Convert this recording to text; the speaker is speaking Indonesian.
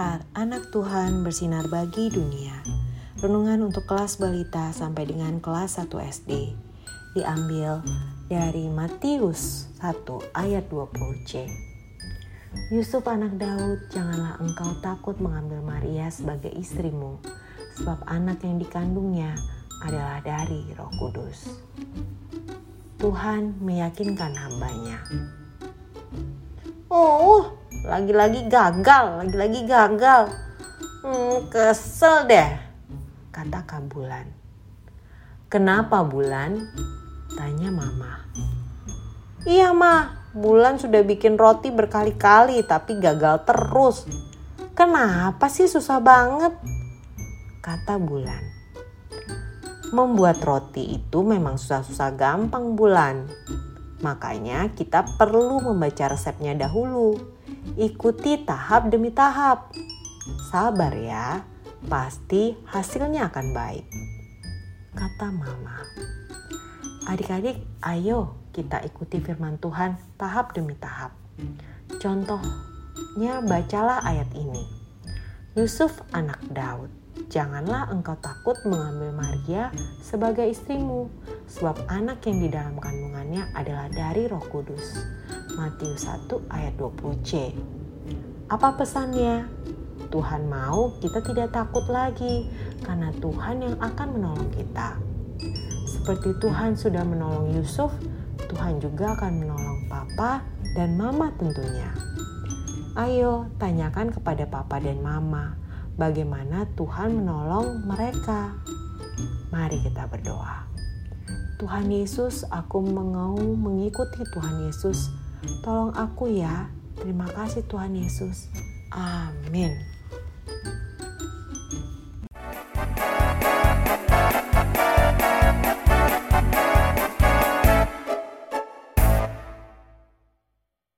Saat anak Tuhan bersinar bagi dunia. Renungan untuk kelas balita sampai dengan kelas 1 SD. Diambil dari Matius 1 ayat 20c. Yusuf anak Daud, janganlah engkau takut mengambil Maria sebagai istrimu, sebab anak yang dikandungnya adalah dari roh kudus. Tuhan meyakinkan hambanya. Oh, lagi-lagi gagal, lagi-lagi gagal. Hmm, kesel deh, kata Kak Bulan. Kenapa Bulan? Tanya Mama. Iya Ma, Bulan sudah bikin roti berkali-kali tapi gagal terus. Kenapa sih susah banget? Kata Bulan. Membuat roti itu memang susah-susah gampang Bulan. Makanya kita perlu membaca resepnya dahulu Ikuti tahap demi tahap. Sabar ya, pasti hasilnya akan baik. Kata mama. Adik-adik, ayo kita ikuti firman Tuhan tahap demi tahap. Contohnya bacalah ayat ini. Yusuf anak Daud, janganlah engkau takut mengambil Maria sebagai istrimu, sebab anak yang di dalam kandungannya adalah dari roh kudus. Matius 1 ayat 20c. Apa pesannya? Tuhan mau kita tidak takut lagi karena Tuhan yang akan menolong kita. Seperti Tuhan sudah menolong Yusuf, Tuhan juga akan menolong papa dan mama tentunya. Ayo tanyakan kepada papa dan mama bagaimana Tuhan menolong mereka. Mari kita berdoa. Tuhan Yesus, aku mau mengikuti Tuhan Yesus Tolong aku ya. Terima kasih Tuhan Yesus. Amin.